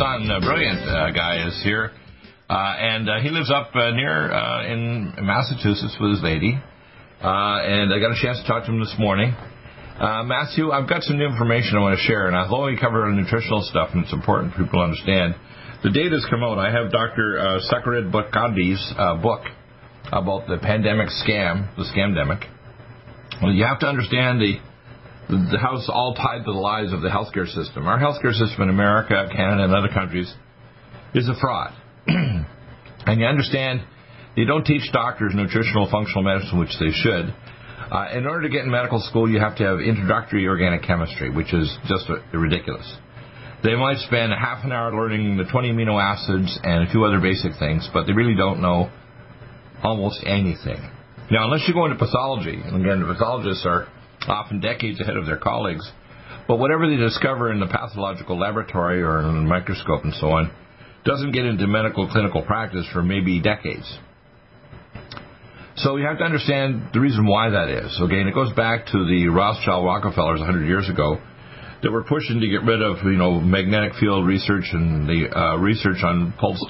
Son, a brilliant uh, guy, is here. Uh, and uh, he lives up uh, near uh, in Massachusetts with his lady. and I got a chance to talk to him this morning. Matthew, I've got some new information I want to share, and although we cover nutritional stuff, and it's important for people to understand, the data's come out. I have Dr. Uh, Sucharit Bhakdi's book about the pandemic scam, the scamdemic. Well, you have to understand the the house all tied to the lies of the healthcare system. Our healthcare system in America, Canada, and other countries is a fraud. and you understand, they don't teach doctors nutritional functional medicine, which they should. Uh, in order to get in medical school, you have to have introductory organic chemistry, which is just ridiculous. They might spend a half an hour learning the 20 amino acids and a few other basic things, but they really don't know almost anything. Now, unless you go into pathology, and again, the pathologists are often decades ahead of their colleagues. But whatever they discover in the pathological laboratory or in a microscope and so on doesn't get into medical clinical practice for maybe decades. So you have to understand the reason why that is. Okay, and it goes back to the Rothschild Rockefellers 100 years ago that were pushing to get rid of you know magnetic field research and the uh, research on pulsed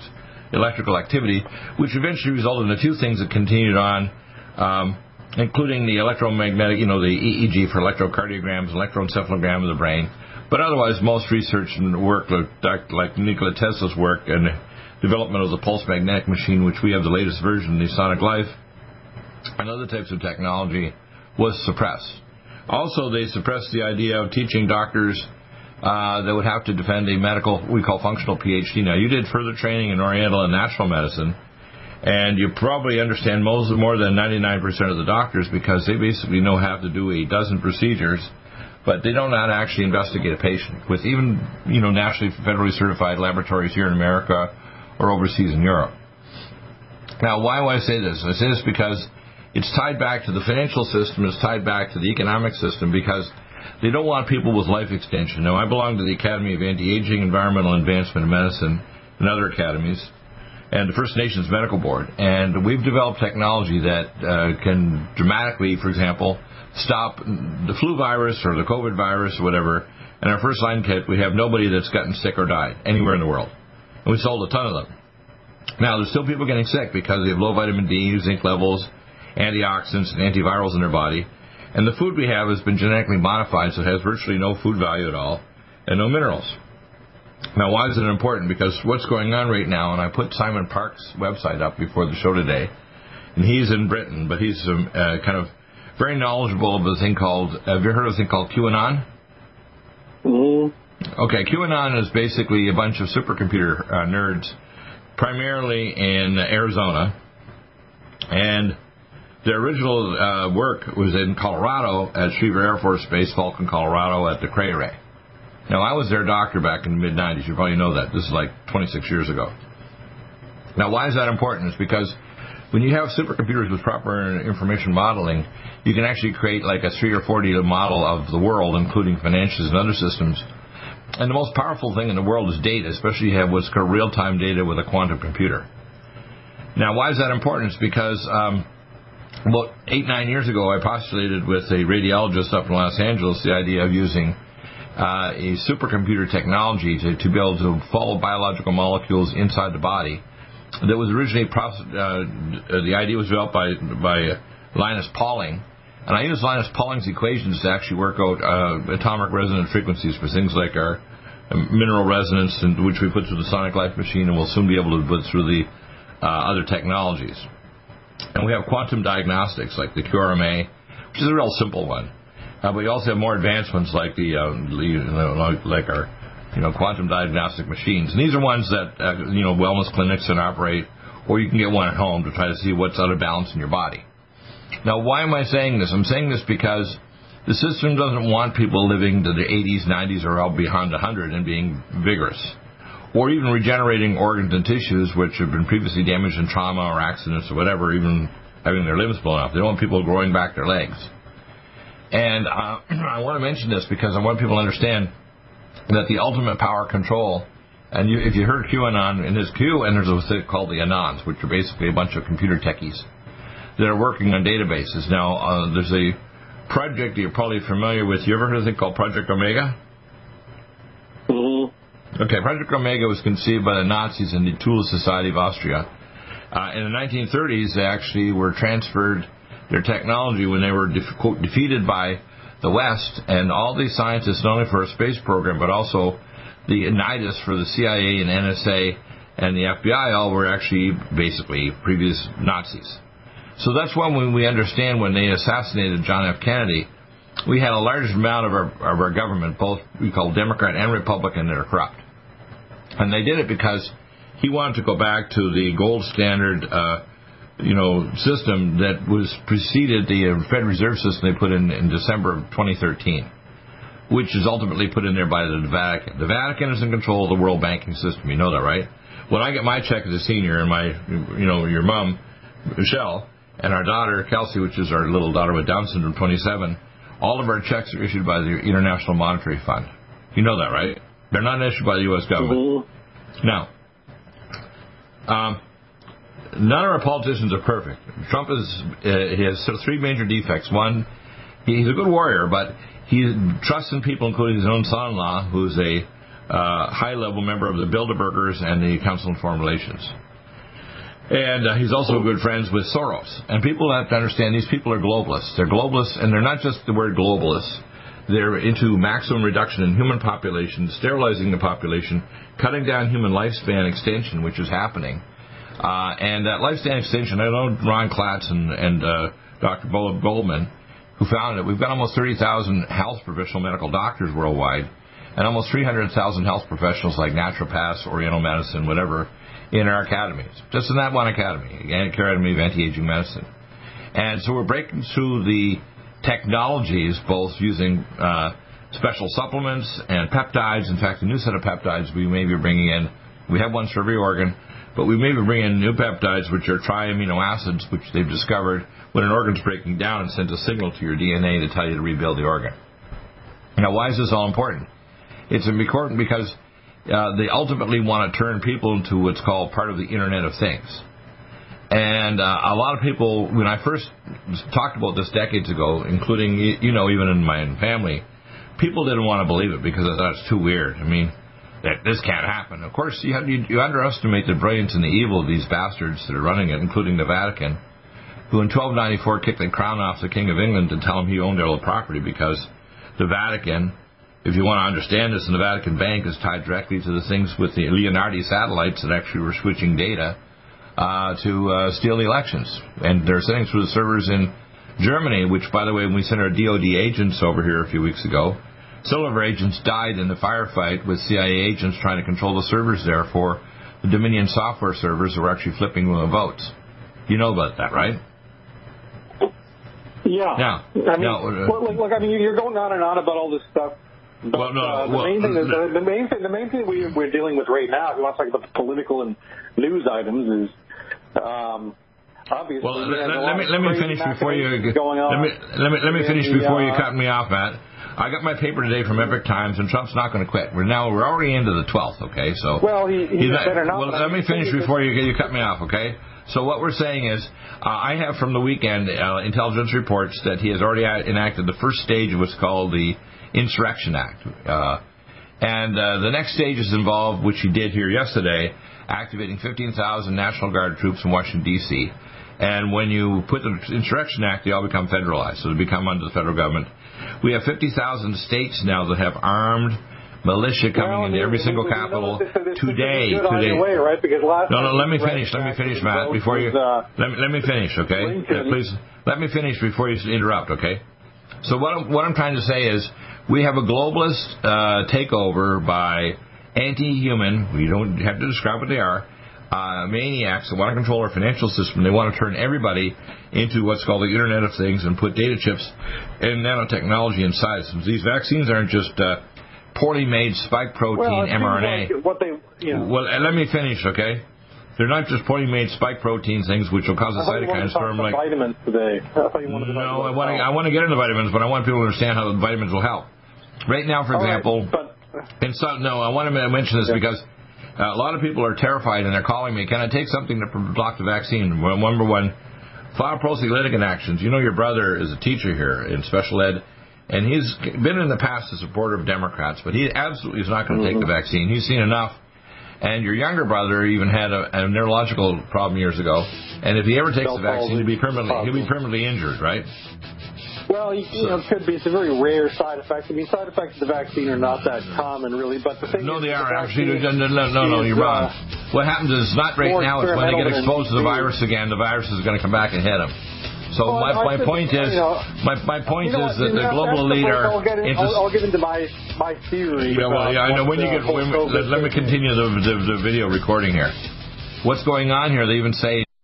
electrical activity, which eventually resulted in the two things that continued on. Um, including the electromagnetic, you know, the EEG for electrocardiograms, electroencephalogram of the brain. But otherwise, most research and work like, like Nikola Tesla's work and development of the pulse magnetic machine, which we have the latest version, the Sonic Life, and other types of technology, was suppressed. Also, they suppressed the idea of teaching doctors uh, that would have to defend a medical, we call functional PhD. Now, you did further training in Oriental and natural medicine and you probably understand most, more than 99% of the doctors because they basically know how to do a dozen procedures, but they don't actually investigate a patient with even, you know, nationally federally certified laboratories here in America or overseas in Europe. Now, why do I say this? I say this because it's tied back to the financial system, it's tied back to the economic system because they don't want people with life extension. Now, I belong to the Academy of Anti-Aging, Environmental Advancement and Medicine and other academies and the First Nations Medical Board. And we've developed technology that uh, can dramatically, for example, stop the flu virus or the COVID virus or whatever. In our first line kit, we have nobody that's gotten sick or died anywhere in the world. And we sold a ton of them. Now, there's still people getting sick because they have low vitamin D, zinc levels, antioxidants, and antivirals in their body. And the food we have has been genetically modified, so it has virtually no food value at all and no minerals. Now, why is it important? Because what's going on right now, and I put Simon Parkes' website up before the show today, and he's in Britain, but he's um, uh, kind of very knowledgeable of a thing called, have you heard of a thing called QAnon? Mm-hmm. Okay, QAnon is basically a bunch of supercomputer uh, nerds, primarily in Arizona, and their original uh, work was in Colorado at Schriever Air Force Base, Falcon, Colorado, at the Cray Array. Now, I was their doctor back in the mid 90s. You probably know that. This is like 26 years ago. Now, why is that important? It's because when you have supercomputers with proper information modeling, you can actually create like a 3 or 4D model of the world, including financials and other systems. And the most powerful thing in the world is data, especially you have what's called real time data with a quantum computer. Now, why is that important? It's because um, about eight, nine years ago, I postulated with a radiologist up in Los Angeles the idea of using uh, a supercomputer technology to, to be able to follow biological molecules inside the body. That was originally process, uh, the idea was developed by by Linus Pauling, and I use Linus Pauling's equations to actually work out uh, atomic resonant frequencies for things like our um, mineral resonance, and, which we put through the Sonic Life machine, and we'll soon be able to put through the uh, other technologies. And we have quantum diagnostics like the QRMA, which is a real simple one. Uh, but we also have more advancements like the, uh, like our you know quantum diagnostic machines. And these are ones that uh, you know wellness clinics can operate, or you can get one at home to try to see what's out of balance in your body. Now, why am I saying this? I'm saying this because The system doesn't want people living to the 80s, 90s, or all beyond 100 and being vigorous. Or even regenerating organs and tissues which have been previously damaged in trauma or accidents or whatever, even having their limbs blown off. They don't want people growing back their legs. And uh, I want to mention this because I want people to understand that the ultimate power control, and you, if you heard QAnon in his Q, and there's a thing called the Anons, which are basically a bunch of computer techies that are working on databases. Now, uh, there's a project that you're probably familiar with. You ever heard of a thing called Project Omega? Mm-hmm. Okay, Project Omega was conceived by the Nazis in the Thule Society of Austria. Uh, in the 1930s, they actually were transferred their technology when they were def- quote, defeated by the West, and all these scientists, not only for a space program, but also the NIDIS for the CIA and NSA and the FBI, all were actually basically previous Nazis. So that's why when we understand when they assassinated John F. Kennedy, we had a large amount of our, of our government, both we call Democrat and Republican, that are corrupt. And they did it because he wanted to go back to the gold standard, uh, you know, system that was preceded the Fed Reserve system they put in in December of 2013, which is ultimately put in there by the Vatican. The Vatican is in control of the world banking system. You know that, right? When I get my check as a senior, and my, you know, your mom, Michelle, and our daughter, Kelsey, which is our little daughter with Down syndrome, 27, all of our checks are issued by the International Monetary Fund. You know that, right? They're not issued by the U.S. government. Mm-hmm. Now, um, none of our politicians are perfect. Trump is uh, he has three major defects. One, he's a good warrior, but he trusts in people, including his own son-in-law, who's a uh, high-level member of the Bilderbergers and the Council on Foreign Relations. And uh, he's also good friends with Soros. And people have to understand these people are globalists. They're globalists, and they're not just the word globalists. They're into maximum reduction in human population, sterilizing the population, cutting down human lifespan extension, which is happening. Uh, and that lifespan extension, I know Ron Klatz and, and uh, Dr. Goldman, who founded it, we've got almost 30,000 health professional medical doctors worldwide, and almost 300,000 health professionals like naturopaths, Oriental medicine, whatever, in our academies. Just in that one academy, Academy of Anti-Aging Medicine. And so we're breaking through the technologies, both using uh, special supplements and peptides. In fact, a new set of peptides we may be bringing in. We have one for every organ, but we may be bringing in new peptides, which are triamino acids, which they've discovered when an organ's breaking down and sends a signal to your DNA to tell you to rebuild the organ. Now, why is this all important? It's important because uh, they ultimately want to turn people into what's called part of the Internet of Things. And uh, a lot of people, when I first talked about this decades ago, including, you know, even in my own family, people didn't want to believe it because I thought it's too weird. I mean, that this can't happen. Of course, you, you, you underestimate the brilliance and the evil of these bastards that are running it, including the Vatican, who in 1294 kicked the crown off the King of England to tell him he owned all the property because the Vatican if you want to understand this, and the Vatican Bank is tied directly to the things with the Leonardi satellites that actually were switching data uh, to uh, steal the elections. And they're sending through the servers in Germany, which, by the way, when we sent our DoD agents over here a few weeks ago, our agents died in the firefight with CIA agents trying to control the servers there for the Dominion software servers that were actually flipping the votes. You know about that, right? Yeah. Yeah. I mean, now, uh, look, look, I mean, you're going on and on about all this stuff. But, Well, no, uh, the well, main thing is no. the, main thing the main thing we, we're dealing with right now. If you want to talk about the political and news items, is um, obviously. Well, there's let, let me let me finish before you going on. let me let me let me finish the, before you uh, cut me off, Matt. I got my paper today from Epoch Times, and Trump's not going to quit. We're now we're already into the twelfth. Okay, so Well, he, he He's not- better not. well, let me finish before you you cut me off. Okay. So what we're saying is, uh, I have from the weekend uh, intelligence reports that he has already enacted the first stage of what's called the Insurrection Act, uh, and uh, the next stage is involved, which he did here yesterday, activating 15,000 National Guard troops in Washington D.C. And when you put the Insurrection Act, they all become federalized, so they become under the federal government. We have 50,000 states now that have armed militia coming Well, into every single capital this- this- this today. today. Way, right? Because last No, no. Let me finish. Let me finish, Matt. Before you was, uh, let me let me finish, okay? Yeah, please let me finish before you interrupt, okay? So what I'm, what I'm trying to say is we have a globalist uh, takeover by anti-human. We don't have to describe what they are. Uh, maniacs that want to control our financial system. They want to turn everybody into what's called the Internet of Things and put data chips and nanotechnology inside. So these vaccines aren't just uh, poorly made spike protein well, mRNA. Like what they, you know. Well, let me finish, okay? They're not just poorly made spike protein things which will cause a cytokine storm like vitamins today. I you wanted to no, I want to I want to get into vitamins, but I want people to understand how the vitamins will help. Right now, for All right, example, but- and so no, I want to mention this Yeah. because uh, a lot of people are terrified and they're calling me. Can I take something to block the vaccine? Well, number one, file prosylytic actions. You know your brother is a teacher here in special ed, and he's been in the past a supporter of Democrats, but he absolutely is not going to take the vaccine. He's seen enough. And your younger brother even had a, a neurological problem years ago, and if he ever takes Bell the vaccine, he'll be permanently he'll be permanently injured, right? Well, you, know, it could be. It's a very rare side effect. I mean, side effects of the vaccine are not that common, really. But the thing No, is, they the are actually. vaccine No, no, no, no is, you're wrong. uh, What happens is not right now. It's when they get exposed to the virus again. The virus is going to come back and hit them. So Well, my, my point is, you know, my, my point you know is that the global leader. I'll get, in, into- I'll, I'll get into my my theory. yeah, well, yeah, I know. When you get, when, let, let me continue the, the the video recording here. What's going on here? They even say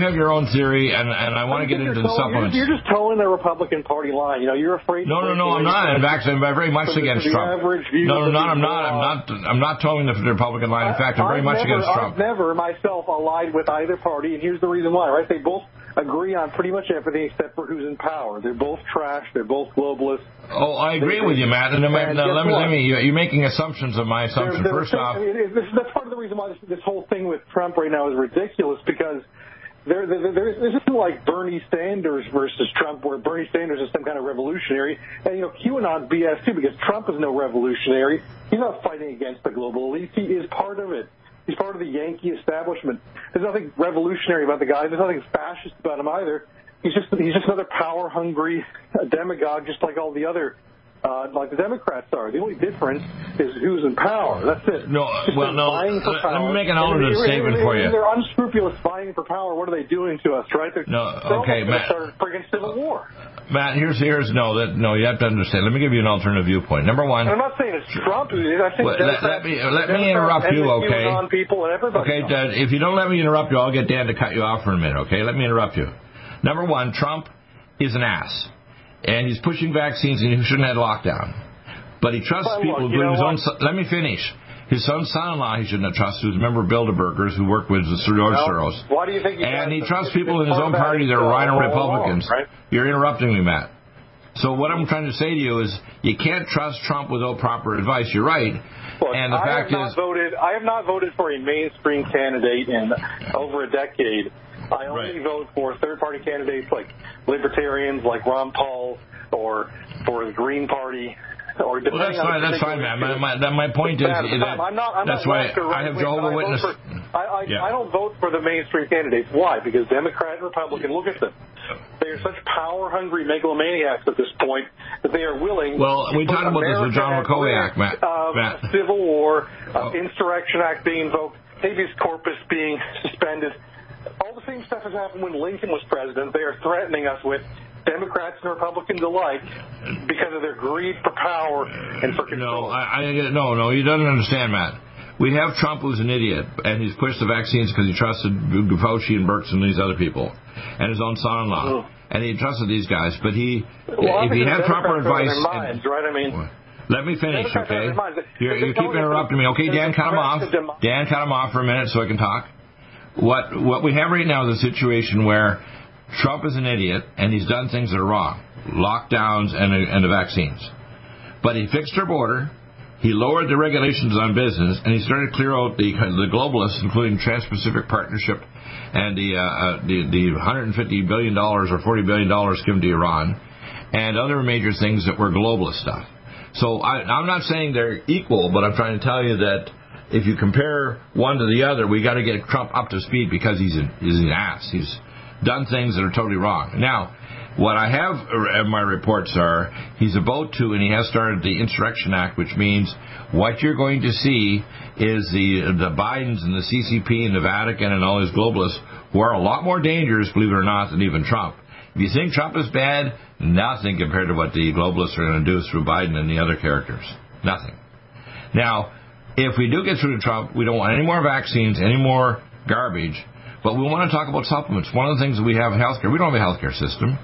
you, have your own theory, and, and I want to get into the supplements. You're, you're just toeing the Republican Party line. You know, you're afraid. No, no, no, I'm not. In fact, I'm very much against the Trump. View no, no, of no, I'm not. I'm not. I'm not toeing the Republican line. In fact, I'm very I've much never, against Trump. I've never myself allied with either party, and here's the reason why. Right? They both agree on pretty much everything except for who's in power. They're both trash. They're both globalists. Oh, I agree They- with you, Matt. And, and now, uh, let me, let me. You're making assumptions of my They're- they're First off, I mean, this, that's part of the reason why this, this whole thing with Trump right now is ridiculous because there, there, there, isn't like Bernie Sanders versus Trump, where Bernie Sanders is some kind of revolutionary, and you know QAnon BS too, because Trump is no revolutionary. He's not fighting against the global elite. He is part of it. He's part of the Yankee establishment. There's nothing revolutionary about the guy. There's nothing fascist about him either. He's just he's just another power hungry demagogue, just like all the other. Uh, like the Democrats are. The only difference is who's in power. That's it. No, well, no, let- let me make an And alternate statement for you. They're unscrupulous vying for power. What are they doing to us, right? They're, No, okay, Matt. start a friggin' civil war. Matt, here's here's no that no. You have to understand. Let me give you an alternative viewpoint. Number one. And I'm not saying it's Trump. who did it. I think Well, let- Democrats- let me- let me interrupt you, okay? People and everybody. Okay. Dad, if you don't let me interrupt you, I'll get Dan to cut you off for a minute, okay? Let me interrupt you. Number one, Trump is an ass. And he's pushing vaccines and he shouldn't have lockdown. But he trusts But people, look, his own what? Let me finish. His own son-in-law he shouldn't have trusted, who's a member of Bilderbergers, who worked with the George Well, Soros. Why do you think he And he trusts people in his own party that are rhino along, Republicans. right? You're interrupting me, Matt. So what I'm trying to say to you is you can't trust Trump without proper advice. You're right. Look, and the I fact have not is, voted. I have not voted for a mainstream candidate in over a decade. I only Right. vote for third-party candidates like libertarians, like Ron Paul, or for the Green Party, or well, that's fine. That's fine, man. My, my, that, my point is that I'm not, I'm that's not why I have right-wing, Jehovah but I Witness. I, I, Yeah. I don't vote for the mainstream candidates. Why? Because Democrat and Republican, look at them. They are such power-hungry megalomaniacs at this point that they are willing. Well, to we talked about this with John risk Matt. Of Matt. Civil war, uh, Oh. Insurrection Act being invoked, habeas corpus being suspended. The same stuff has happened when Lincoln was president. They are threatening us with Democrats and Republicans alike because of their greed for power and for control. No, I, I no, no. You don't understand, Matt. We have Trump, who's an idiot, and he's pushed the vaccines because he trusted Fauci and Birx and these other people, and his own son-in-law, Mm. and he trusted these guys. But he, Well, if he had proper Democrats are in advice, minds, right? I mean, let me finish, Democrats are in okay? You keep interrupting me, okay? Dan, cut him off. Dan, cut him off for a minute so I can talk. What what we have right now is a situation where Trump is an idiot and he's done things that are wrong, lockdowns and and the vaccines. But he fixed our border. He lowered the regulations on business, and he started to clear out the the globalists, including Trans-Pacific Partnership and the uh, uh, the the 150 billion dollars or 40 billion dollars given to Iran, and other major things that were globalist stuff. So I, I'm not saying they're equal, but I'm trying to tell you that if you compare one to the other, we got to get Trump up to speed because he's an, he's an ass. He's done things that are totally wrong. Now, what I have uh, in my reports are he's about to, and he has started the Insurrection Act, which means what you're going to see is the the Bidens and the CCP and the Vatican and all these globalists who are a lot more dangerous, believe it or not, than even Trump. If you think Trump is bad, nothing compared to what the globalists are going to do through Biden and the other characters. Nothing. Now, if we do get through to Trump, we don't want any more vaccines, any more garbage, but we want to talk about supplements. One of the things that we have in healthcare, we don't have a healthcare system.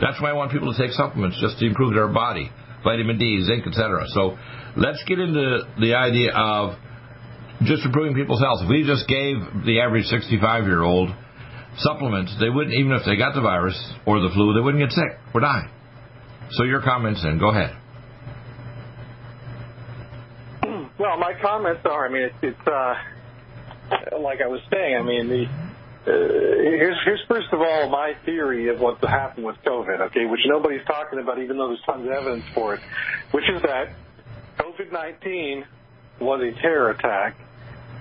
That's why I want people to take supplements just to improve their body, vitamin D, zinc, etc. So let's get into the idea of just improving people's health. If we just gave the average 65 year old supplements, they wouldn't, even if they got the virus or the flu, they wouldn't get sick or die. So your comments then, go ahead. Well, my comments are, I mean, it's, it's uh, like I was saying, I mean, the, uh, here's, here's first of all my theory of what happened with COVID, okay, which nobody's talking about, even though there's tons of evidence for it, which is that COVID-19 was a terror attack.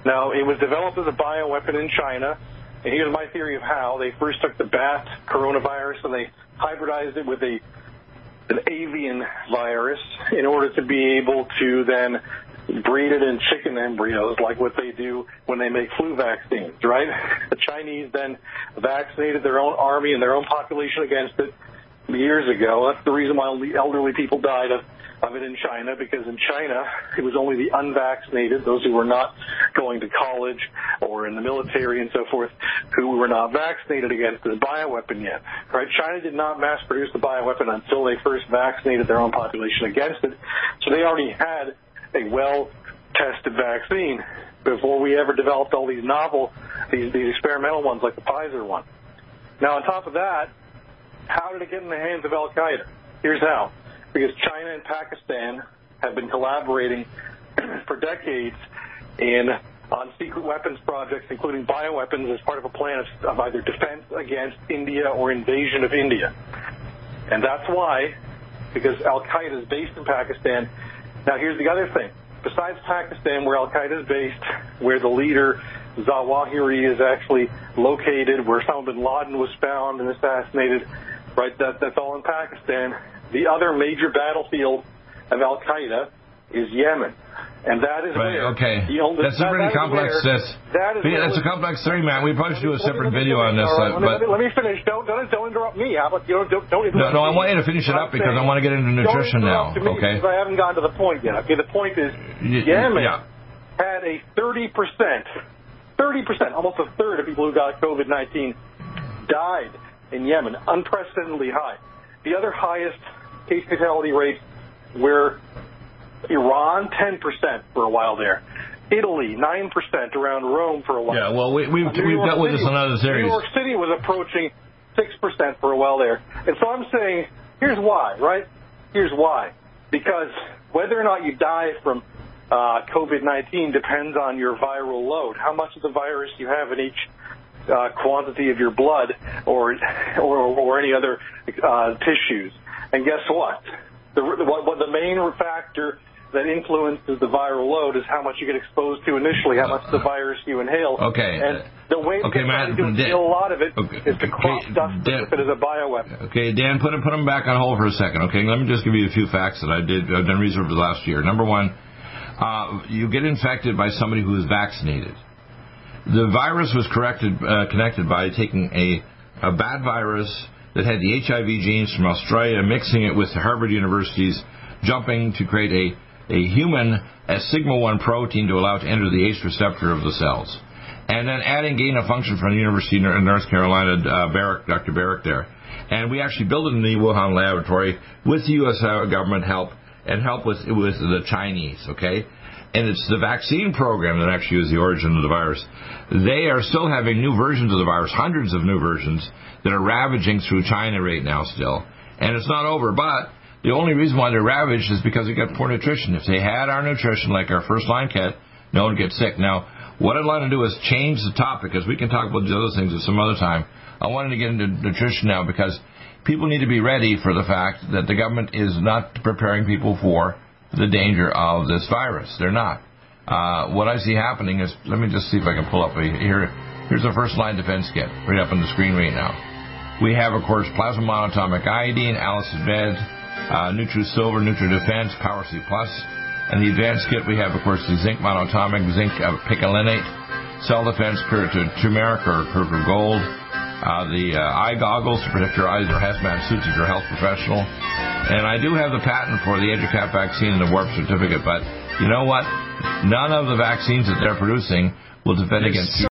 Now, it was developed as a bioweapon in China, and here's my theory of how. They first took the bat coronavirus and they hybridized it with a an avian virus in order to be able to then breed it in chicken embryos like what they do when they make flu vaccines, right? The Chinese then vaccinated their own army and their own population against it, years ago. That's the reason why only elderly people died of of it in China because in China it was only the unvaccinated, those who were not going to college or in the military and so forth, who were not vaccinated against this bioweapon yet. Right? China did not mass produce the bioweapon until they first vaccinated their own population against it. So they already had a well tested vaccine before we ever developed all these novel, these, these experimental ones like the Pfizer one. Now on top of that, how did it get in the hands of Al Qaeda? Here's how because China and Pakistan have been collaborating for decades in on secret weapons projects, including bioweapons, as part of a plan of, of either defense against India or invasion of India. And that's why, because Al Qaeda is based in Pakistan. Now, here's the other thing. Besides Pakistan, where Al Qaeda is based, where the leader Zawahiri is actually located, where Osama bin Laden was found and assassinated, right? That, that's all in Pakistan. The other major battlefield of Al Qaeda is Yemen. And that is right, okay. the only, that's a pretty that complex. That's that is yeah, that's a complex theory, man. We probably should do a separate video on this. Right, uh, let, me, but let, me, let me finish. Don't, don't don't interrupt me. How about you? Don't don't interrupt no, no. I want you to finish it up because I want to get into nutrition now. Me okay. Because I haven't gotten to the point yet. Okay. The point is Y- Yemen yeah. had a thirty percent, thirty percent, almost a third of people who got COVID nineteen died in Yemen, unprecedentedly high. The other highest case fatality rates were Iran, 10% for a while there. Italy, 9% around Rome for a while. Yeah. Well, we, we've we've dealt with City- this in other series. New York City was approaching 6% for a while there. And so I'm saying, here's why, right? Here's why. Because whether or not you die from uh, COVID-19 depends on your viral load, how much of the virus you have in each uh, quantity of your blood or or, or any other uh, tissues. And guess what? The, what, what the main factor that influences the viral load is how much you get exposed to initially, how much of the virus you inhale. Okay. And the way Okay, to Matt, Dan- a lot of it okay, is to okay, cross dust Dan- if it is a bioweapon. Okay, Dan, put him put him back on hold for a second. Okay, let me just give you a few facts that I did. I've done research over the last year. Number one, uh, you get infected by somebody who is vaccinated. The virus was corrected, uh, connected by taking a, a bad virus that had the HIV genes from Australia, mixing it with Harvard University's jumping to create a, a human sigma 1 protein to allow it to enter the ACE receptor of the cells. And then adding gain of function from the University of North Carolina, uh, Baric, Dr. Baric there. And we actually built it in the Wuhan laboratory with the U.S. government help and help with, with the Chinese, okay? and it's the vaccine program that actually is the origin of the virus. They are still having new versions of the virus, hundreds of new versions that are ravaging through China right now still. And it's not over, but the only reason why they're ravaged is because they got poor nutrition. If they had our nutrition like our first line kit, no one would get sick. Now, what I'd like to do is change the topic because we can talk about the other things at some other time. I wanted to get into nutrition now because people need to be ready for the fact that the government is not preparing people for the danger of this virus. They're not. Uh, what I see happening is, let me just see if I can pull up a, here. Here's a first line defense kit right up on the screen right now. We have, of course, plasma monatomic iodine, Allicin Med, uh, NutriSilver, NutriDefense, Power C Plus, and the advanced kit we have, of course, the zinc monatomic, zinc uh, picolinate, cell defense, pure turmeric or purple gold, uh, the uh, eye goggles to protect your eyes or hazmat suits if you're a health professional. And I do have the patent for the EduCap vaccine and the warp certificate, but you know what? None of the vaccines that they're producing will defend against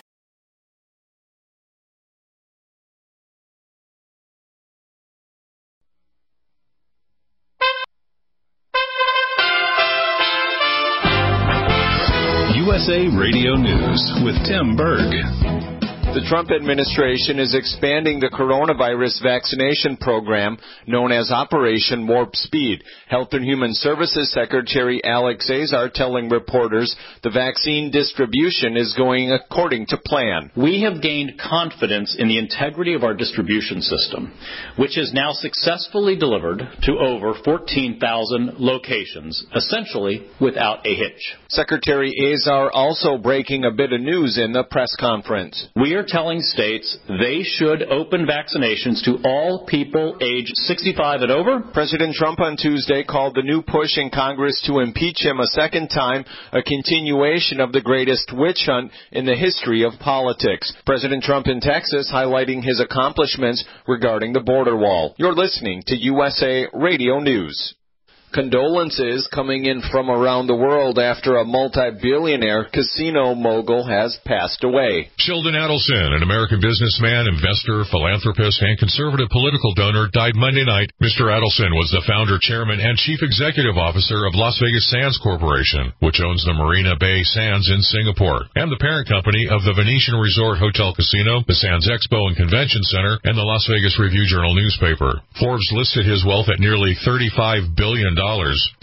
USA Radio News with Tim Berg. The Trump administration is expanding the coronavirus vaccination program known as Operation Warp Speed. Health and Human Services Secretary Alex Azar telling reporters the vaccine distribution is going according to plan. We have gained confidence in the integrity of our distribution system, which is now successfully delivered to over 14,000 locations, essentially without a hitch. Secretary Azar also breaking a bit of news in the press conference. We are are telling states they should open vaccinations to all people age 65 and over. President Trump on Tuesday called the new push in Congress to impeach him a second time a continuation of the greatest witch hunt in the history of politics. President Trump in Texas highlighting his accomplishments regarding the border wall. You're listening to USA Radio News. Condolences coming in from around the world after a multi-billionaire casino mogul has passed away. Sheldon Adelson, an American businessman, investor, philanthropist, and conservative political donor, died Monday night. Mr. Adelson was the founder, chairman, and chief executive officer of Las Vegas Sands Corporation, which owns the Marina Bay Sands in Singapore, and the parent company of the Venetian Resort Hotel Casino, the Sands Expo and Convention Center, and the Las Vegas Review-Journal newspaper. Forbes listed his wealth at nearly $35 billion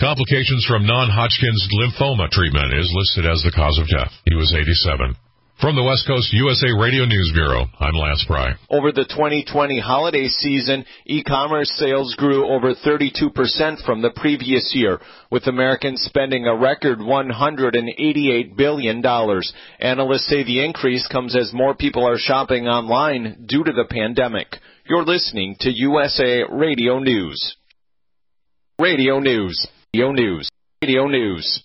Complications from non-Hodgkin's lymphoma treatment is listed as the cause of death. He was 87. From the West Coast USA Radio News Bureau, I'm Lance Pry. Over the 2020 holiday season, e-commerce sales grew over 32% from the previous year, with Americans spending a record $188 billion. Analysts say the increase comes as more people are shopping online due to the pandemic. You're listening to USA Radio News. Radio News. Radio News. Radio News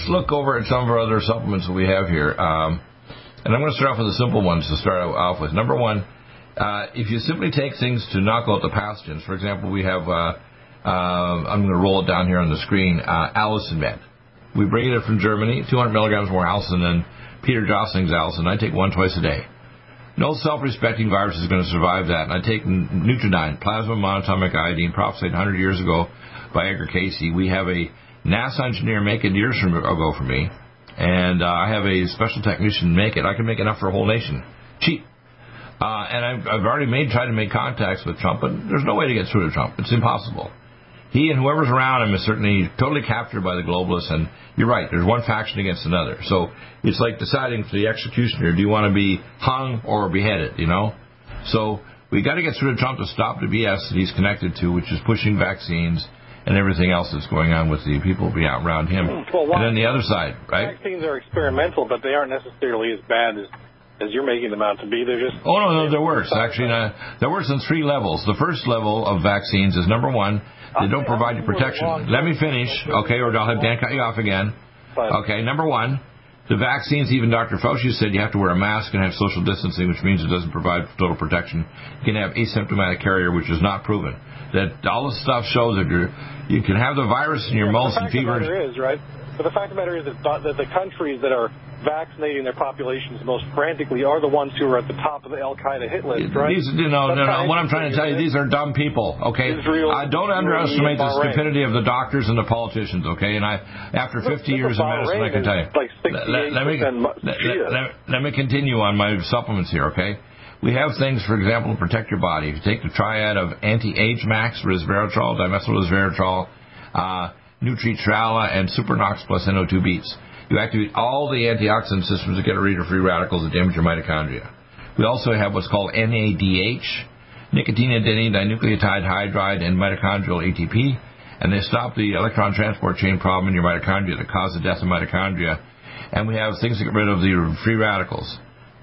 Let's look over at some of our other supplements that we have here. Um, and I'm going to start off with the simple ones to start off with. Number one, uh, if you simply take things to knock out the pathogens, for example, we have, uh, uh, I'm going to roll it down here on the screen, uh, Allicin Med. We bring it from Germany, 200 milligrams more allicin than Peter Josling's Allicin. I take one twice a day. No self-respecting virus is going to survive that. And I take Nutriodine, plasma monatomic iodine, prophesied 100 years ago by Edgar Cayce. We have a NASA engineer make it years ago for me, and uh, I have a special technician make it. I can make enough for a whole nation, cheap. Uh, and I've, I've already made tried to make contacts with Trump, but there's no way to get through to Trump. It's impossible. He and whoever's around him is certainly totally captured by the globalists. And you're right, there's one faction against another. So it's like deciding for the executioner: do you want to be hung or beheaded? You know. So we got to get through to Trump to stop the BS that he's connected to, which is pushing vaccines and everything else that's going on with the people around him. Well, and then the other side, right? Vaccines are experimental, but they aren't necessarily as bad as as you're making them out to be. They're just oh no, no, they're worse. Actually, uh, they're worse in three levels. The first level of vaccines is number one, they don't provide you protection. Let me finish, okay, or I'll have Dan cut you off again. Okay, number one. The vaccines, even Dr. Fauci said you have to wear a mask and have social distancing, which means it doesn't provide total protection. You can have asymptomatic carrier, which is not proven that all the stuff shows that you you can have the virus in your mouth and fever. Is right. But the fact of the matter is that, the countries that are vaccinating their populations most frantically are the ones who are at the top of the Al Qaeda hit list, right? These, you know, no, no. What I'm trying to tell you, these are dumb people. Okay, Israel, I don't underestimate the stupidity of the doctors and the politicians. Okay, and I, after 50 years of medicine, I can tell you. Like let, let, me, let, let me continue on my supplements here. Okay. We have things, for example, to protect your body. If you take the triad of anti-age max, resveratrol, dimethyl resveratrol, uh, Nutritrala, and Supernox plus NO2 beats. You activate all the antioxidant systems that get rid of free radicals that damage your mitochondria. We also have what's called NADH, nicotine adenine dinucleotide hydride, and mitochondrial ATP, and they stop the electron transport chain problem in your mitochondria that cause the death of mitochondria. And we have things to get rid of the free radicals.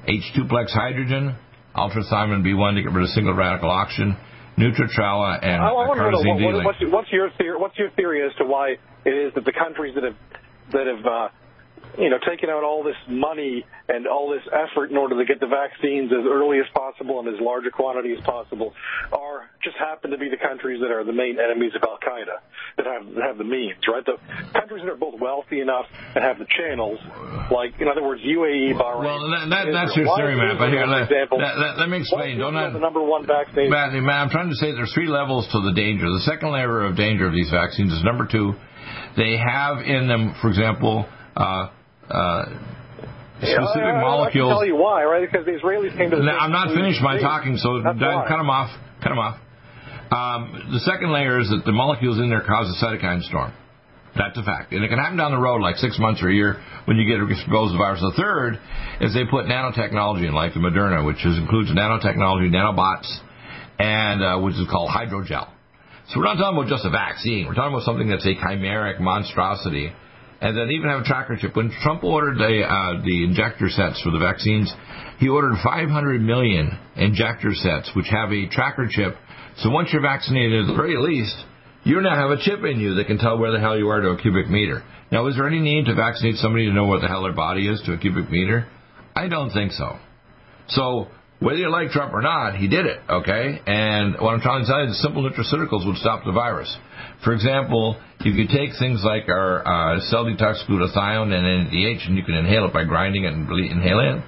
H2-plex hydrogen, ultrathymine B1 to get rid of single radical oxygen, Nutritrala, and I, I to what, what's, what's, your theory, what's your theory as to why it is that the countries that have that have uh, you know, taking out all this money and all this effort in order to get the vaccines as early as possible and as large a quantity as possible are just happen to be the countries that are the main enemies of Al Qaeda that have that have the means, right? The countries that are both wealthy enough and have the channels, like in other words, UAE, Bahrain. Well, that, that, that's your theory, man. But here, let, example, let, let, me explain. Don't I, the number one vaccine? Matt, Matt, I'm trying to say there's three levels to the danger. The second layer of danger of these vaccines is number two. They have in them, for example. Uh, specific yeah, molecules. I can tell you why, right? Because the Israelis came to. The now, I'm not finished my talking, so cut them off. Cut them off. Um, the second layer is that the molecules in there cause a cytokine storm. That's a fact. And it can happen down the road, like six months or a year, when you get exposed to the virus. The third is they put nanotechnology in, like the Moderna, which is, includes nanotechnology, nanobots, and uh, which is called hydrogel. So we're not talking about just a vaccine. We're talking about something that's a chimeric monstrosity and then even have a tracker chip. When Trump ordered the uh, the injector sets for the vaccines, he ordered 500 million injector sets, which have a tracker chip. So once you're vaccinated, at the very least, you now have a chip in you that can tell where the hell you are to a cubic meter. Now, is there any need to vaccinate somebody to know what the hell their body is to a cubic meter? I don't think so. So whether you like Trump or not, he did it, okay? And what I'm trying to tell you is simple nutraceuticals would stop the virus. For example, you could take things like our uh, cell detox glutathione and NADH, and you can inhale it by grinding it and inhale it.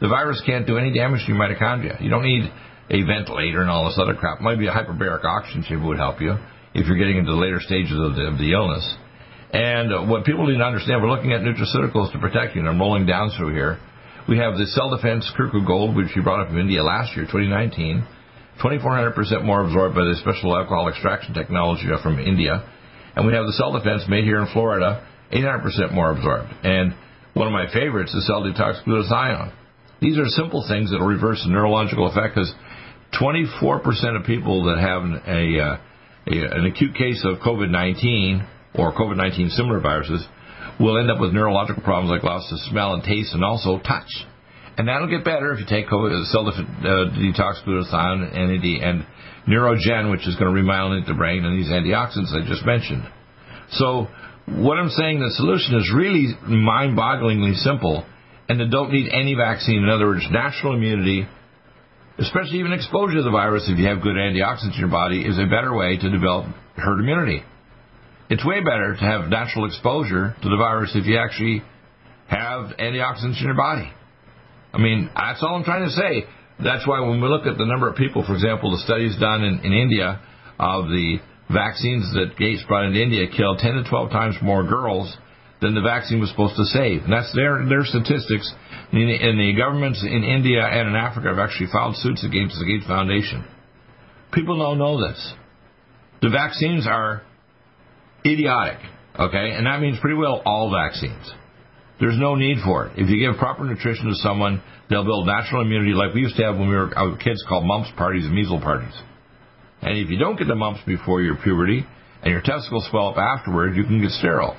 The virus can't do any damage to your mitochondria. You don't need a ventilator and all this other crap. Maybe a hyperbaric oxygen chamber would help you if you're getting into the later stages of the, of the illness. And what people need to understand, we're looking at nutraceuticals to protect you, and I'm rolling down through here. We have the Cell Defense Kirku Gold, which we brought up from India last year, 2019. 2,400% more absorbed by the special alcohol extraction technology from India. And we have the Cell Defense made here in Florida, 800% more absorbed. And one of my favorites is Cell Detox Glutathione. These are simple things that will reverse the neurological effect because 24% of people that have a, uh, a, an acute case of COVID-19 or COVID-19 similar viruses will end up with neurological problems like loss of smell and taste and also touch. And that'll get better if you take cell uh, detox glutathione and, and neurogen, which is going to remyelinate the brain, and these antioxidants I just mentioned. So what I'm saying, the solution is really mind-bogglingly simple, and they don't need any vaccine. In other words, natural immunity, especially even exposure to the virus, if you have good antioxidants in your body, is a better way to develop herd immunity. It's way better to have natural exposure to the virus if you actually have antioxidants in your body. I mean, that's all I'm trying to say. That's why when we look at the number of people, for example, the studies done in, in India of the vaccines that Gates brought into India killed 10 to 12 times more girls than the vaccine was supposed to save. And that's their, their statistics. And the, and the governments in India and in Africa have actually filed suits against the Gates Foundation. People don't know this. The vaccines are idiotic, okay? And that means pretty well all vaccines. There's no need for it. If you give proper nutrition to someone, they'll build natural immunity like we used to have when we were kids called mumps parties and measles parties. And if you don't get the mumps before your puberty and your testicles swell up afterward, you can get sterile.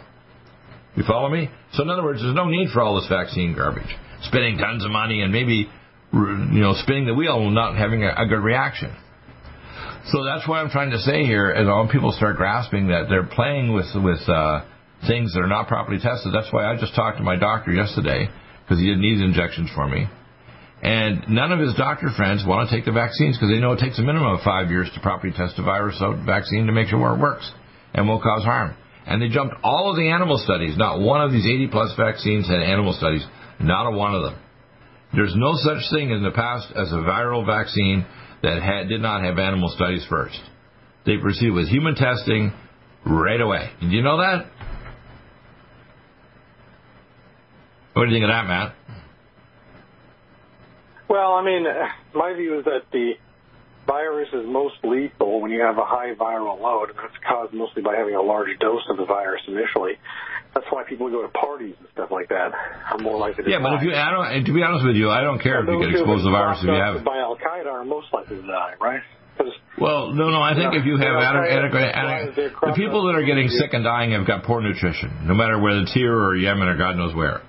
You follow me? So in other words, there's no need for all this vaccine garbage. Spending tons of money and maybe, you know, spinning the wheel and not having a, a good reaction. So that's what I'm trying to say here, is all people start grasping that they're playing with with uh, things that are not properly tested. That's why I just talked to my doctor yesterday because he didn't need injections for me. And none of his doctor friends want to take the vaccines because they know it takes a minimum of five years to properly test a virus out vaccine to make sure it works and won't cause harm. And they jumped all of the animal studies. Not one of these 80 plus vaccines had animal studies. Not a one of them. There's no such thing in the past as a viral vaccine that had, did not have animal studies first. They proceed with human testing right away. Did you know that? What do you think of that, Matt? Well, I mean, my view is that the virus is most lethal when you have a high viral load, and that's caused mostly by having a large dose of the virus initially. That's why people go to parties and stuff like that are more likely to yeah, die. but if you, I don't, and to be honest with you, I don't care if you get exposed to the virus if you have it. By Al Qaeda are most likely to die, right? Well, no, no. I think Yeah. if you have Yeah, adequate, okay. adequate, the people that are getting sick and dying have got poor nutrition, no matter whether it's here or Yemen or God knows where.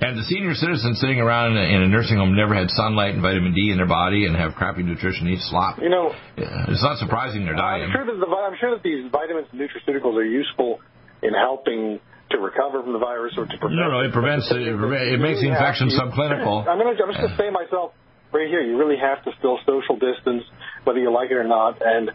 And the senior citizens sitting around in a, in a nursing home never had sunlight and vitamin D in their body and have crappy nutrition, eat slop. You know, It's not surprising they're dying. I'm sure that the, I'm sure that these vitamins and nutraceuticals are useful in helping to recover from the virus or to prevent. No, no, it prevents it. It, it makes the infection subclinical. I'm, gonna, I'm just going to say myself right here. You really have to still social distance, whether you like it or not. And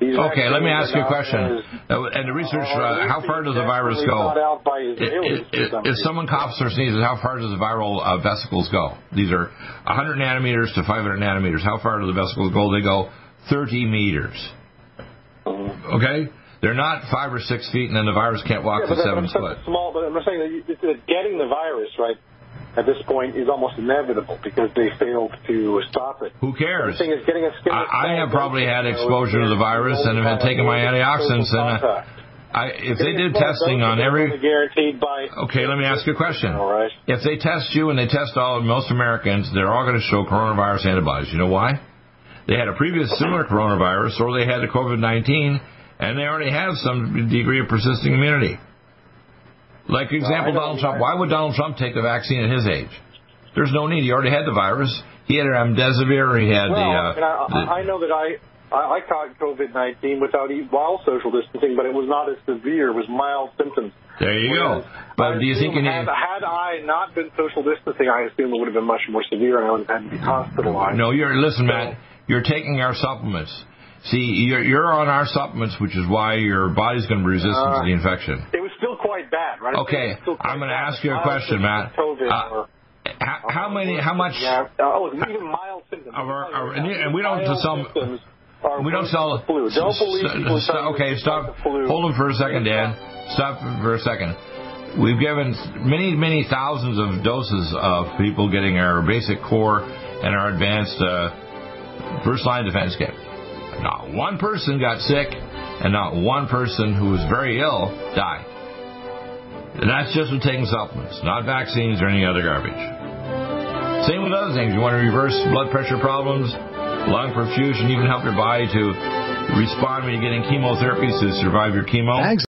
Okay, let me ask you a question. Uh, And the research, uh, how far does the virus go? If, Israelis for if, some if reason. someone coughs or sneezes, how far does the viral uh, vesicles go? These are 100 nanometers to 500 nanometers. How far do the vesicles go? They go 30 meters. Okay? They're not five or six feet, and then the virus can't walk Yeah, to seven foot. small. But I'm saying that getting the virus right at this point is almost inevitable because they failed to stop it. Who cares? The thing is getting a a I, I have probably had exposure to the virus and have taken my antioxidants. And uh, I, if they did testing on every, guaranteed by. okay, let me ask you a question. All right. If they test you and they test all most Americans, they're all going to show coronavirus antibodies. You know why? They had a previous similar coronavirus, or they had the COVID nineteen, and they already have some degree of persisting immunity. Like example, Donald Trump. Why would Donald Trump take the vaccine at his age? There's no need. He already had the virus. He had remdesivir. He had Well, the. Uh, and I, the- I know that I. I I caught COVID-19 without e- while social distancing, but it was not as severe. It was mild symptoms. there you go. But I do you think you had, had I not been social distancing, I assume it would have been much more severe, and I would have had to be hospitalized. No, you're listen, Matt. You're taking our supplements. See, you're you're on our supplements, which is why your body's going to be resistant to the infection. It was still quite bad, right? Okay, It was still quite I'm going to ask you a question, Matt. Uh, How, how many? How much? Yeah. Oh, even mild symptoms. Of our- our- and and we don't sell- We don't sell. flu. Don't believe s- people s- okay, stop. Hold them for a second, Dan. Stop for a second. We've given many, many thousands of doses of people getting our basic core and our advanced uh, first line defense kit. Not one person got sick, and not one person who was very ill died. And that's just with taking supplements, not vaccines or any other garbage. Same with other things. You want to reverse blood pressure problems, lung perfusion, even help your body to respond when you're getting chemotherapy to survive your chemo. Thanks.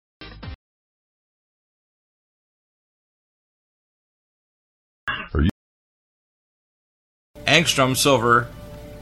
Angstrom silver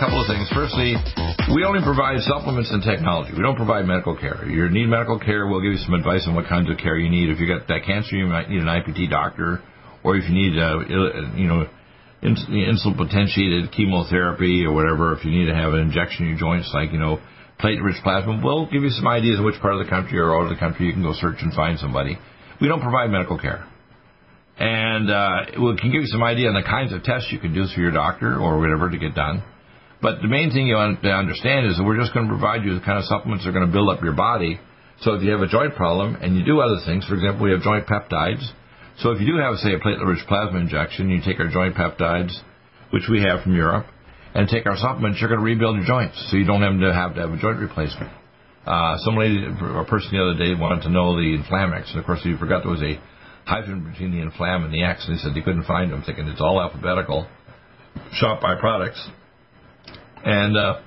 couple of things. Firstly, we only provide supplements and technology. We don't provide medical care. If you need medical care, we'll give you some advice on what kinds of care you need. If you got that cancer, you might need an IPT doctor, or if you need, uh, you know, insulin potentiated chemotherapy or whatever. If you need to have an injection in your joints, like you know, platelet-rich plasma, we'll give you some ideas of which part of the country or out of the country you can go search and find somebody. We don't provide medical care and uh, we can give you some idea on the kinds of tests you can do through your doctor or whatever to get done. But the main thing you want to understand is that we're just going to provide you the kind of supplements that are going to build up your body. So if you have a joint problem and you do other things, for example, we have joint peptides. So if you do have, say, a platelet-rich plasma injection, you take our joint peptides, which we have from Europe, and take our supplements, you're going to rebuild your joints, so you don't have to have to have a joint replacement. Uh, some lady, a person the other day wanted to know the Inflamex, and of course he forgot there was a hyphen between the inflam and the X, and he said he couldn't find them, thinking it's all alphabetical. Shop by products. And uh,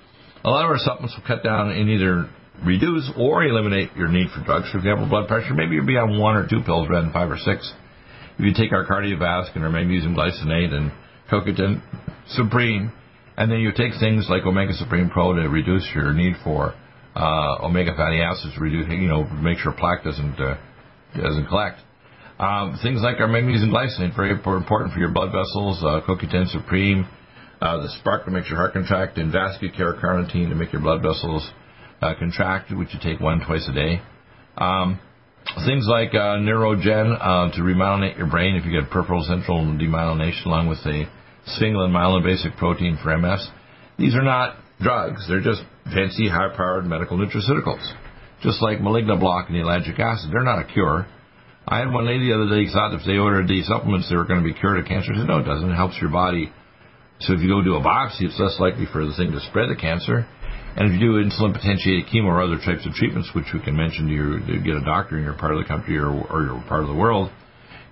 a lot of our supplements will cut down and either reduce or eliminate your need for drugs. For example, blood pressure, maybe you'll be on one or two pills rather than five or six. If you take our cardiovascular, maybe using glycinate and CoQ10 Supreme, and then you take things like Omega Supreme Pro to reduce your need for uh, omega fatty acids, reduce, you know, make sure plaque doesn't uh, doesn't collect. Um, things like our magnesium glycinate, very important for your blood vessels. Uh, CoQ10 Supreme, uh, the spark that makes your heart contract, and vascular carnitine to make your blood vessels uh, contract, which you take one twice a day. Um, things like uh, Neurogen uh, to remyelinate your brain if you get peripheral central demyelination, along with a single and myelin basic protein for MS. These are not drugs; they're just fancy, high-powered medical nutraceuticals, just like Malignoblock and ellagic acid. They're not a cure. I had one lady the other day thought if they ordered these supplements they were going to be cured of cancer. I said, no, it doesn't. It helps your body. So if you go do a biopsy, it's less likely for the thing to spread the cancer. And if you do insulin potentiated chemo or other types of treatments, which we can mention to, you, to get a doctor in your part of the country or, or your part of the world,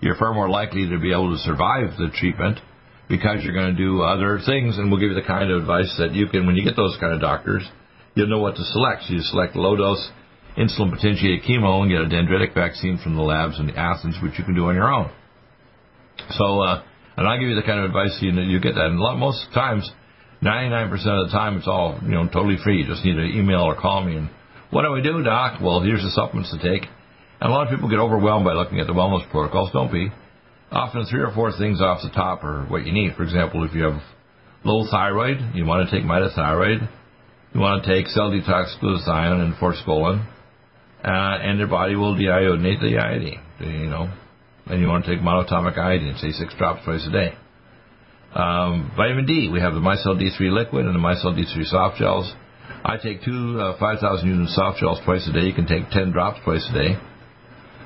you're far more likely to be able to survive the treatment because you're going to do other things, and we'll give you the kind of advice that you can, when you get those kind of doctors, you'll know what to select. So you select low dose insulin potentiated chemo and get a dendritic vaccine from the labs in Athens, which you can do on your own. So, uh, and I'll give you the kind of advice you you get that. And lot, most times, 99% of the time, it's all you know totally free. You just need to email or call me. And what do we do, doc? Well, here's the supplements to take. And a lot of people get overwhelmed by looking at the wellness protocols. Don't be. Often three or four things off the top are what you need. For example, if you have low thyroid, you want to take mitothyroid. You want to take cell detox glutathione and forskolin uh, and your body will deiodinate the iodine. You know, and you want to take monatomic iodine, say six drops twice a day. Um, vitamin D, we have the Mycel D3 liquid and the Mycel D3 soft gels. I take two uh, 5,000 units soft gels twice a day. You can take 10 drops twice a day.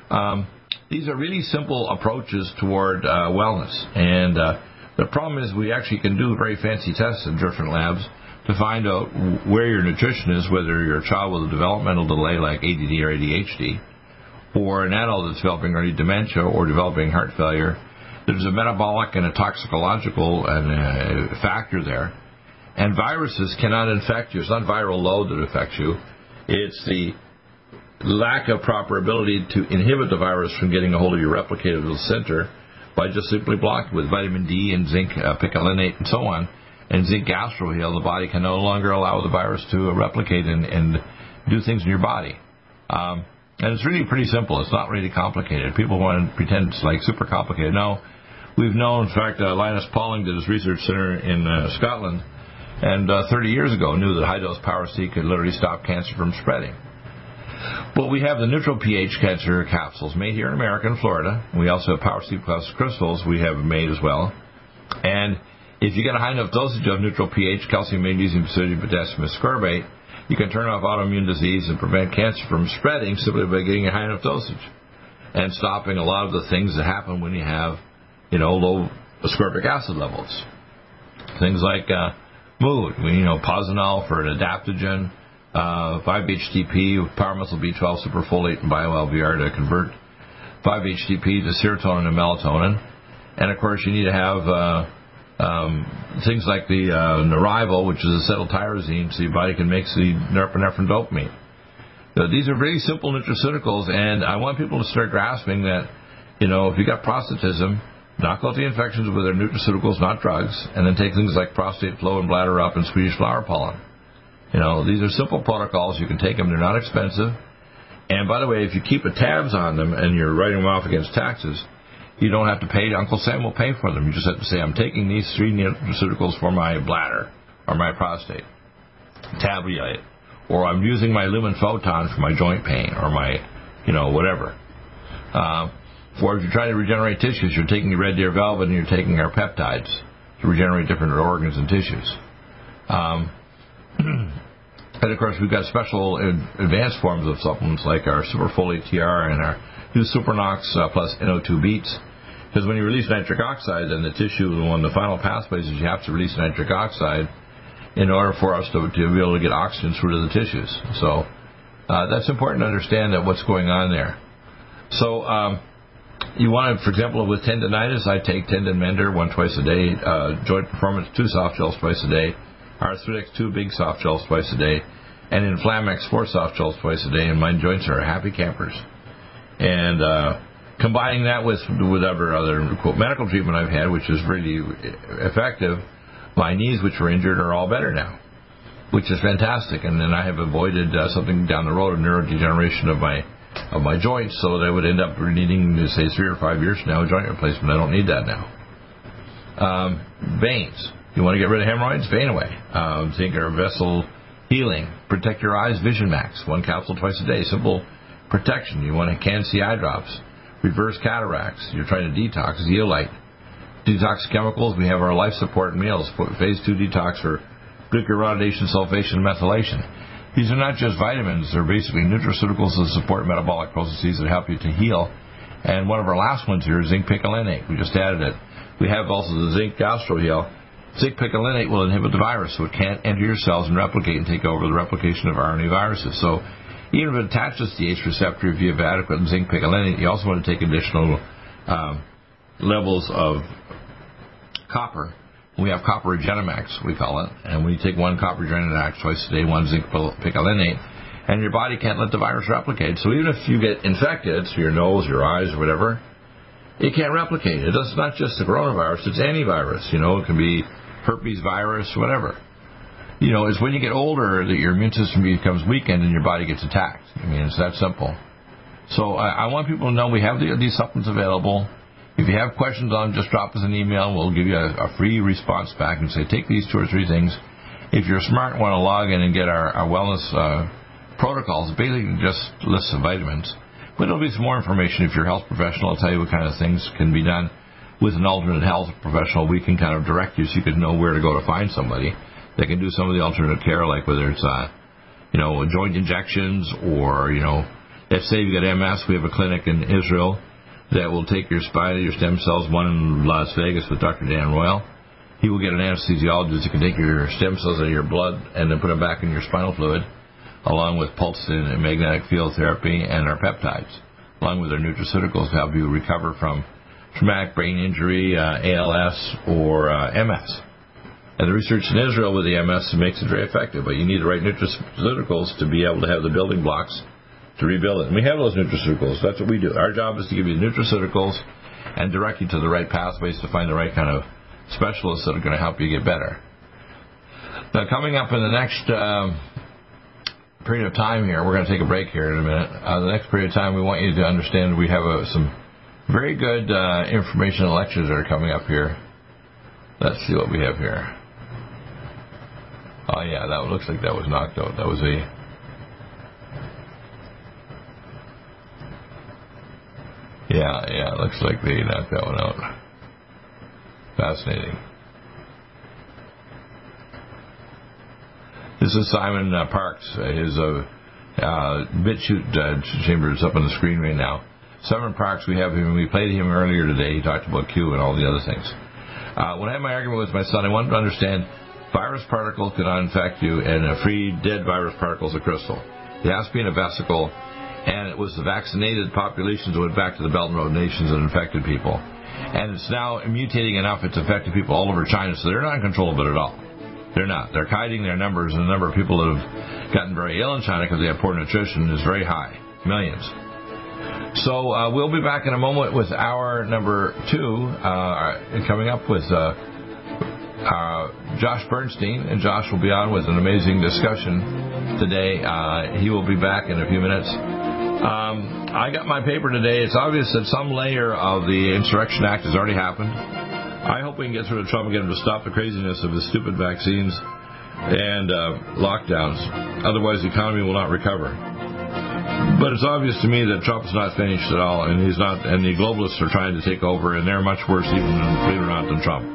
Um, these are really simple approaches toward uh, wellness, and uh, the problem is we actually can do very fancy tests in different labs to find out where your nutrition is, whether you're a child with a developmental delay like ADD or ADHD, or an adult that's developing early dementia or developing heart failure. There's a metabolic and a toxicological and a factor there. And viruses cannot infect you. It's not viral load that affects you. It's the lack of proper ability to inhibit the virus from getting a hold of your replicative center by just simply blocking with vitamin D and zinc uh, picolinate and so on and zinc gastroheal, the body can no longer allow the virus to replicate and, and do things in your body. Um, and it's really pretty simple. It's not really complicated. People want to pretend it's like super complicated. No, we've known. In fact, uh, Linus Pauling did his research center in uh, Scotland, and uh, 30 years ago knew that high dose Power C could literally stop cancer from spreading. But we have the neutral pH cancer capsules made here in America and Florida. We also have Power C Plus crystals we have made as well. And if you get a high enough dosage of neutral pH, calcium, magnesium, sodium, potassium ascorbate, you can turn off autoimmune disease and prevent cancer from spreading simply by getting a high enough dosage and stopping a lot of the things that happen when you have, you know, low ascorbic acid levels. Things like uh, mood, you know, Posonol for an adaptogen, uh, 5-HTP with power-methyl B12 superfolate and bio-LVR to convert 5-HTP to serotonin and melatonin. And of course, you need to have uh, um, things like the uh, which is acetyltyrosine, so your body can make the norepinephrine dopamine. So these are very simple nutraceuticals, and I want people to start grasping that, you know, if you got prostatism, knock out the infections with their nutraceuticals, not drugs, and then take things like prostate flow and bladder up and Swedish flower pollen. You know, these are simple protocols. You can take them. They're not expensive. And by the way, if you keep a tabs on them and you're writing them off against taxes, you don't have to pay. Uncle Sam will pay for them. You just have to say, I'm taking these three nutraceuticals for my bladder or my prostate. Tabulate. Or I'm using my lumen photon for my joint pain or my, you know, whatever. Uh, or if you're trying to regenerate tissues, you're taking your red deer velvet and you're taking our peptides to regenerate different organs and tissues. Um, and of course, we've got special advanced forms of supplements like our Superfolate TR and our new Supernox uh, plus NO2 beats. Because when you release nitric oxide, then the tissue, one of the final pathways is you have to release nitric oxide in order for us to, to be able to get oxygen through to the tissues. So uh, that's important to understand that what's going on there. So um, you want to, for example, with tendonitis, I take tendon mender one twice a day, uh, joint performance two soft gels twice a day, arthritic two big soft gels twice a day, and Inflamex four soft gels twice a day, and my joints are happy campers and uh, combining that with whatever other quote medical treatment I've had, which is really effective, my knees, which were injured, are all better now, which is fantastic. And then I have avoided uh, something down the road of neurodegeneration of my of my joints, so that I would end up needing, to say, three or five years from now, a joint replacement. I don't need that now. Um, veins. You want to get rid of hemorrhoids? Vein away. Um, think or vessel healing. Protect your eyes. Vision Max. One capsule twice a day. Simple protection. You want to Can-C eye drops, reverse cataracts. You're trying to detox zeolite. Detox chemicals. We have our life support meals. Phase two detox for glucuronidation, sulfation, methylation. These are not just vitamins. They're basically nutraceuticals that support metabolic processes that help you to heal. And one of our last ones here is zinc picolinate. We just added it. We have also the zinc gastroheal. Zinc picolinate will inhibit the virus, so it can't enter your cells and replicate and take over the replication of RNA viruses. So even if it attaches to the H receptor, if you have adequate zinc picolinate, you also want to take additional uh, levels of copper. We have copper Regenemax, we call it, and when you take one copper Regenemax twice a day, one zinc picolinate, and your body can't let the virus replicate. So even if you get infected, so your nose, your eyes, or whatever, it can't replicate. It's not just the coronavirus; it's any virus. You know, it can be herpes virus, whatever. You know, it's when you get older that your immune system becomes weakened and your body gets attacked. I mean, it's that simple. So I, I want people to know we have the, these supplements available. If you have questions on them, just drop us an email. We'll give you a, a free response back and say, take these two or three things. If you're smart and want to log in and get our, our wellness uh, protocols, basically just lists of vitamins. But there'll be some more information if you're a health professional. I'll tell you what kind of things can be done with an alternate health professional. We can kind of direct you so you can know where to go to find somebody that can do some of the alternate care, like whether it's, uh, you know, joint injections or, you know, if say you've got MS, we have a clinic in Israel that will take your spine, your stem cells, one in Las Vegas with Dr. Dan Royal. He will get an anesthesiologist that can take your stem cells out of your blood and then put them back in your spinal fluid along with pulsed and magnetic field therapy and our peptides, along with our nutraceuticals to help you recover from traumatic brain injury, uh, ALS, or uh, MS. And the research in Israel with the MS makes it very effective, but you need the right nutraceuticals to be able to have the building blocks to rebuild it. And we have those nutraceuticals. That's what we do. Our job is to give you the nutraceuticals and direct you to the right pathways to find the right kind of specialists that are going to help you get better. Now, coming up in the next um, period of time here, we're going to take a break here in a minute. Uh, the next period of time, we want you to understand we have uh, some very good uh, information and lectures that are coming up here. Let's see what we have here. Oh yeah, that looks like that was knocked out. That was a Yeah, yeah, looks like they knocked that one out. Fascinating. This is Simon uh, Parkes. Uh, his uh, uh, BitChute uh, chamber is up on the screen right now. Simon Parkes, we have him. We played him earlier today. He talked about Q and all the other things. Uh, when I had my argument with my son, I wanted to understand virus particles cannot infect you, and a free dead virus particle is a crystal. It has to be in a vesicle, and it was the vaccinated populations went back to the Belt and Road nations and infected people. And it's now mutating enough; it's affected people all over China, so they're not in control of it at all. They're not. They're hiding their numbers, and the number of people that have gotten very ill in China because they have poor nutrition is very high millions. So uh, we'll be back in a moment with our number two, uh, coming up with uh, uh, Josh Bernstein, and Josh will be on with an amazing discussion today. Uh, he will be back in a few minutes. Um, I got my paper today. It's obvious that some layer of the Insurrection Act has already happened. I hope we can get through to Trump and get him to stop the craziness of the stupid vaccines and uh, lockdowns. Otherwise, the economy will not recover. But it's obvious to me that Trump is not finished at all, and he's not. And the globalists are trying to take over, and they're much worse, even not, than Trump.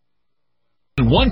one